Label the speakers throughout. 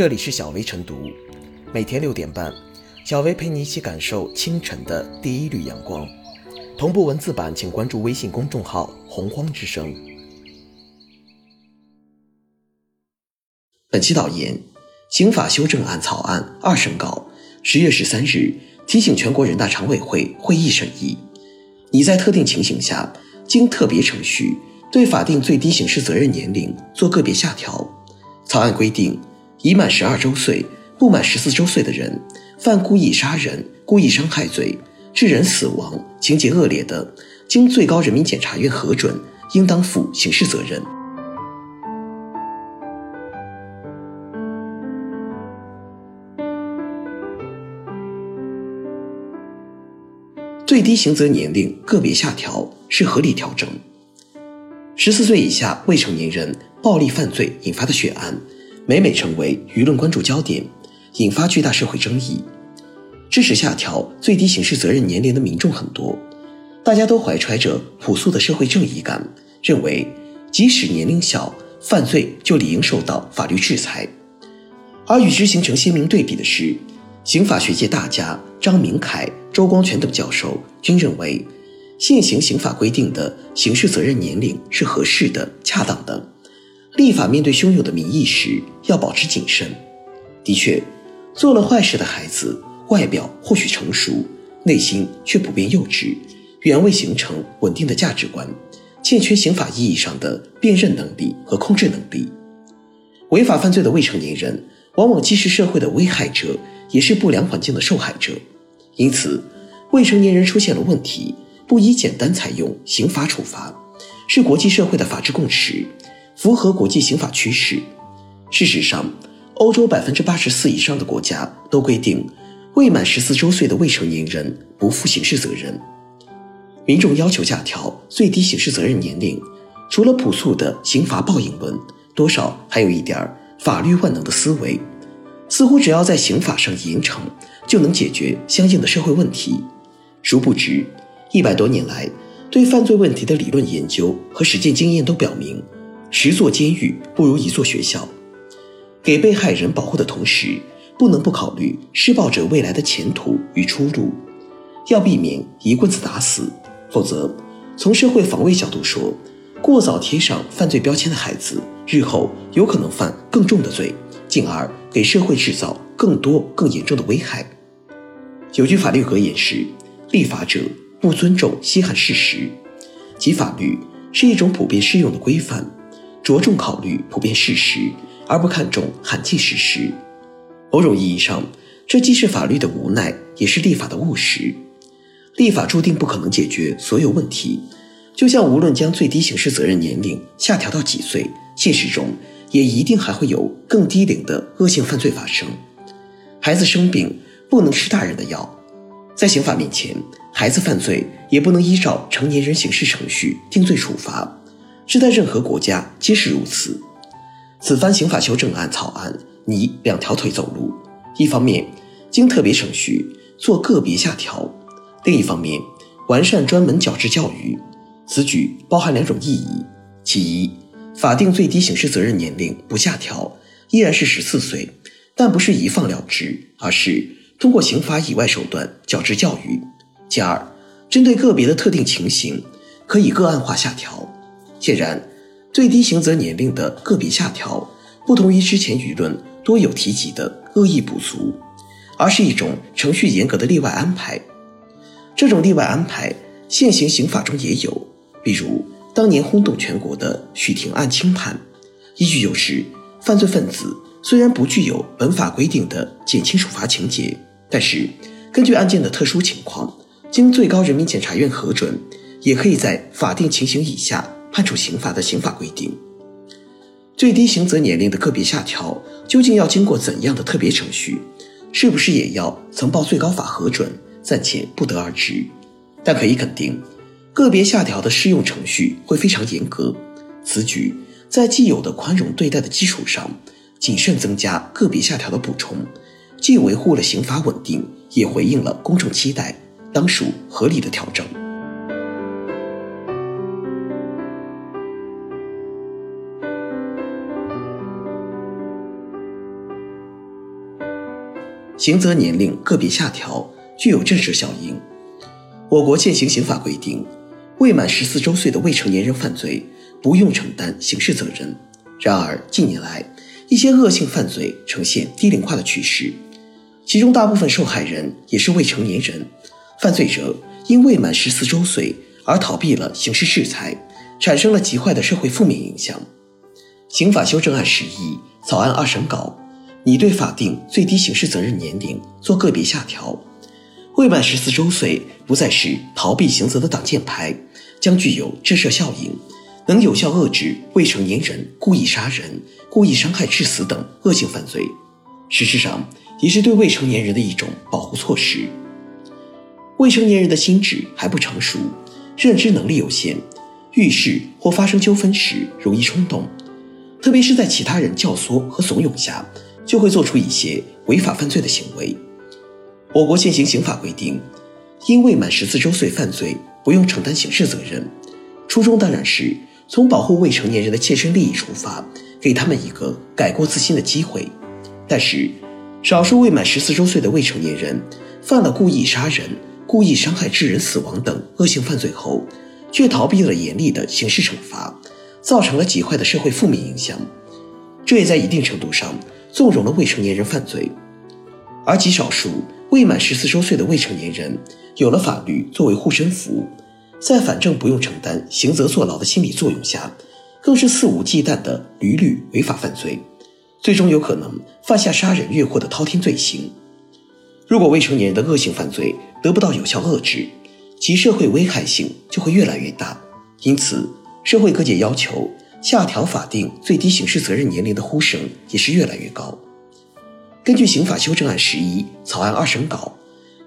Speaker 1: 这里是小薇晨读，每天六点半，小薇陪你一起感受清晨的第一缕阳光。同步文字版，请关注微信公众号“洪荒之声”。本期导言：刑法修正案草案二审稿，十月十三日提请全国人大常委会会议审议。拟在特定情形下，经特别程序对法定最低刑事责任年龄做个别下调。草案规定。已满十二周岁不满十四周岁的人，犯故意杀人、故意伤害罪，致人死亡，情节恶劣的，经最高人民检察院核准，应当负刑事责任。最低刑责年龄个别下调是合理调整。十四岁以下未成年人暴力犯罪引发的血案。每每成为舆论关注焦点，引发巨大社会争议。支持下调最低刑事责任年龄的民众很多，大家都怀揣着朴素的社会正义感，认为即使年龄小，犯罪就理应受到法律制裁。而与之形成鲜明对比的是，刑法学界大家张明凯、周光全等教授均认为，现行刑法规定的刑事责任年龄是合适的、恰当的。立法面对汹涌的民意时，要保持谨慎。的确，做了坏事的孩子，外表或许成熟，内心却普遍幼稚，远未形成稳定的价值观，欠缺刑法意义上的辨认能力和控制能力。违法犯罪的未成年人，往往既是社会的危害者，也是不良环境的受害者。因此，未成年人出现了问题，不宜简单采用刑法处罚，是国际社会的法治共识。符合国际刑法趋势。事实上，欧洲百分之八十四以上的国家都规定，未满十四周岁的未成年人不负刑事责任。民众要求下调最低刑事责任年龄，除了朴素的刑罚报应论，多少还有一点法律万能的思维，似乎只要在刑法上严惩，就能解决相应的社会问题。殊不知，一百多年来对犯罪问题的理论研究和实践经验都表明。十座监狱不如一座学校，给被害人保护的同时，不能不考虑施暴者未来的前途与出路，要避免一棍子打死。否则，从社会防卫角度说，过早贴上犯罪标签的孩子，日后有可能犯更重的罪，进而给社会制造更多更严重的危害。有句法律格言是：“立法者不尊重稀罕事实，即法律是一种普遍适用的规范。”着重考虑普遍事实，而不看重罕见事实。某种意义上，这既是法律的无奈，也是立法的务实。立法注定不可能解决所有问题，就像无论将最低刑事责任年龄下调到几岁，现实中也一定还会有更低龄的恶性犯罪发生。孩子生病不能吃大人的药，在刑法面前，孩子犯罪也不能依照成年人刑事程序定罪处罚。这在任何国家皆是如此。此番刑法修正案草案拟两条腿走路：一方面经特别程序做个别下调，另一方面完善专门矫治教育。此举包含两种意义：其一，法定最低刑事责任年龄不下调，依然是十四岁，但不是一放了之，而是通过刑法以外手段矫治教育；其二，针对个别的特定情形，可以个案化下调。显然，最低刑责年龄的个别下调，不同于之前舆论多有提及的恶意补足，而是一种程序严格的例外安排。这种例外安排，现行刑法中也有，比如当年轰动全国的许霆案轻判，依据就是，犯罪分子虽然不具有本法规定的减轻处罚情节，但是根据案件的特殊情况，经最高人民检察院核准，也可以在法定情形以下。判处刑罚的刑法规定，最低刑责年龄的个别下调，究竟要经过怎样的特别程序？是不是也要曾报最高法核准？暂且不得而知。但可以肯定，个别下调的适用程序会非常严格。此举在既有的宽容对待的基础上，谨慎增加个别下调的补充，既维护了刑法稳定，也回应了公众期待，当属合理的调整。刑责年龄个别下调，具有震慑效应。我国现行刑法规定，未满十四周岁的未成年人犯罪不用承担刑事责任。然而，近年来一些恶性犯罪呈现低龄化的趋势，其中大部分受害人也是未成年人。犯罪者因未满十四周岁而逃避了刑事制裁，产生了极坏的社会负面影响。刑法修正案十一草案二审稿。拟对法定最低刑事责任年龄做个别下调，未满十四周岁不再是逃避刑责的挡箭牌，将具有震慑效应，能有效遏制未成年人故意杀人、故意伤害致死等恶性犯罪。实质上，也是对未成年人的一种保护措施。未成年人的心智还不成熟，认知能力有限，遇事或发生纠纷时容易冲动，特别是在其他人教唆和怂恿下。就会做出一些违法犯罪的行为。我国现行刑法规定，因未满十四周岁犯罪不用承担刑事责任。初衷当然是从保护未成年人的切身利益出发，给他们一个改过自新的机会。但是，少数未满十四周岁的未成年人犯了故意杀人、故意伤害致人死亡等恶性犯罪后，却逃避了严厉的刑事惩罚，造成了极坏的社会负面影响。这也在一定程度上。纵容了未成年人犯罪，而极少数未满十四周岁的未成年人有了法律作为护身符，在反正不用承担刑责坐牢的心理作用下，更是肆无忌惮的屡屡违法犯罪，最终有可能犯下杀人越货的滔天罪行。如果未成年人的恶性犯罪得不到有效遏制，其社会危害性就会越来越大。因此，社会各界要求。下调法定最低刑事责任年龄的呼声也是越来越高。根据刑法修正案十一草案二审稿，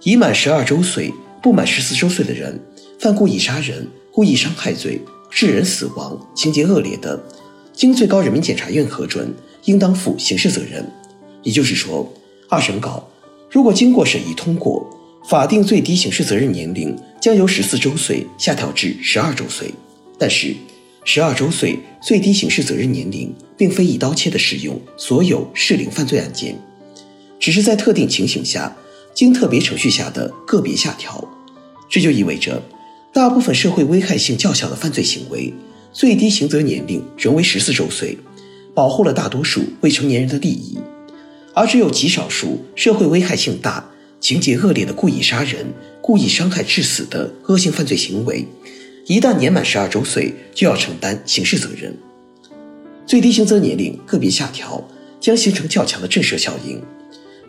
Speaker 1: 已满十二周岁不满十四周岁的人，犯故意杀人、故意伤害罪、致人死亡、情节恶劣的，经最高人民检察院核准，应当负刑事责任。也就是说，二审稿如果经过审议通过，法定最低刑事责任年龄将由十四周岁下调至十二周岁。但是，十二周岁最低刑事责任年龄，并非一刀切的适用所有适龄犯罪案件，只是在特定情形下，经特别程序下的个别下调。这就意味着，大部分社会危害性较小的犯罪行为，最低刑责年龄仍为十四周岁，保护了大多数未成年人的利益；而只有极少数社会危害性大、情节恶劣的故意杀人、故意伤害致死的恶性犯罪行为。一旦年满十二周岁，就要承担刑事责任。最低刑责年龄个别下调，将形成较强的震慑效应。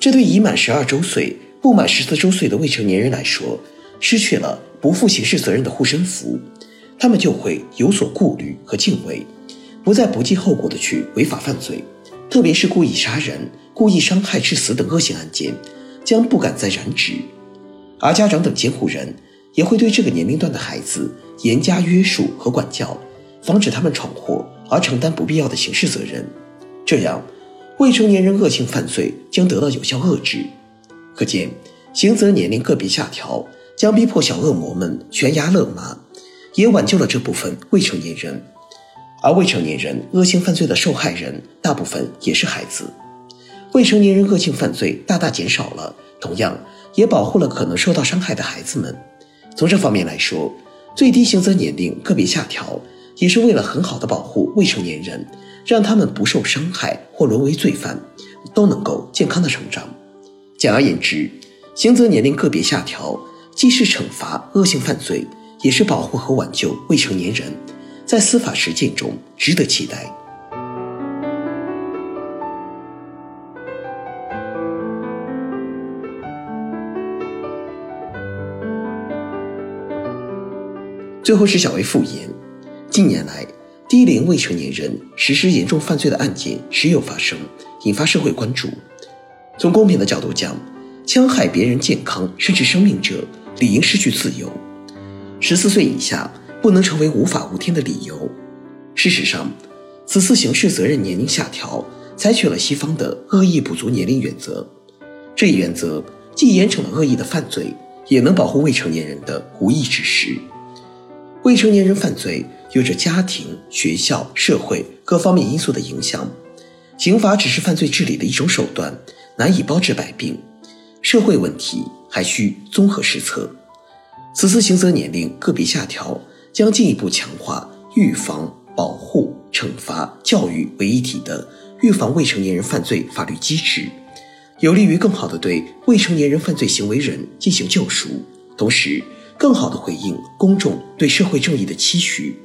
Speaker 1: 这对已满十二周岁、不满十四周岁的未成年人来说，失去了不负刑事责任的护身符，他们就会有所顾虑和敬畏，不再不计后果的去违法犯罪。特别是故意杀人、故意伤害致死等恶性案件，将不敢再染指。而家长等监护人。也会对这个年龄段的孩子严加约束和管教，防止他们闯祸而承担不必要的刑事责任。这样，未成年人恶性犯罪将得到有效遏制。可见，刑责年龄个别下调，将逼迫小恶魔们悬崖勒马，也挽救了这部分未成年人。而未成年人恶性犯罪的受害人大部分也是孩子，未成年人恶性犯罪大大减少了，同样也保护了可能受到伤害的孩子们。从这方面来说，最低刑责年龄个别下调，也是为了很好的保护未成年人，让他们不受伤害或沦为罪犯，都能够健康的成长。简而言之，刑责年龄个别下调，既是惩罚恶性犯罪，也是保护和挽救未成年人，在司法实践中值得期待。最后是小薇复言，近年来低龄未成年人实施严重犯罪的案件时有发生，引发社会关注。从公平的角度讲，戕害别人健康甚至生命者，理应失去自由。十四岁以下不能成为无法无天的理由。事实上，此次刑事责任年龄下调，采取了西方的恶意补足年龄原则。这一原则既严惩了恶意的犯罪，也能保护未成年人的无意之失。未成年人犯罪有着家庭、学校、社会各方面因素的影响，刑罚只是犯罪治理的一种手段，难以包治百病。社会问题还需综合施策。此次刑责年龄个别下调，将进一步强化预防、保护、惩罚、教育为一体的预防未成年人犯罪法律机制，有利于更好地对未成年人犯罪行为人进行救赎，同时更好地回应公众对社会正义的期许。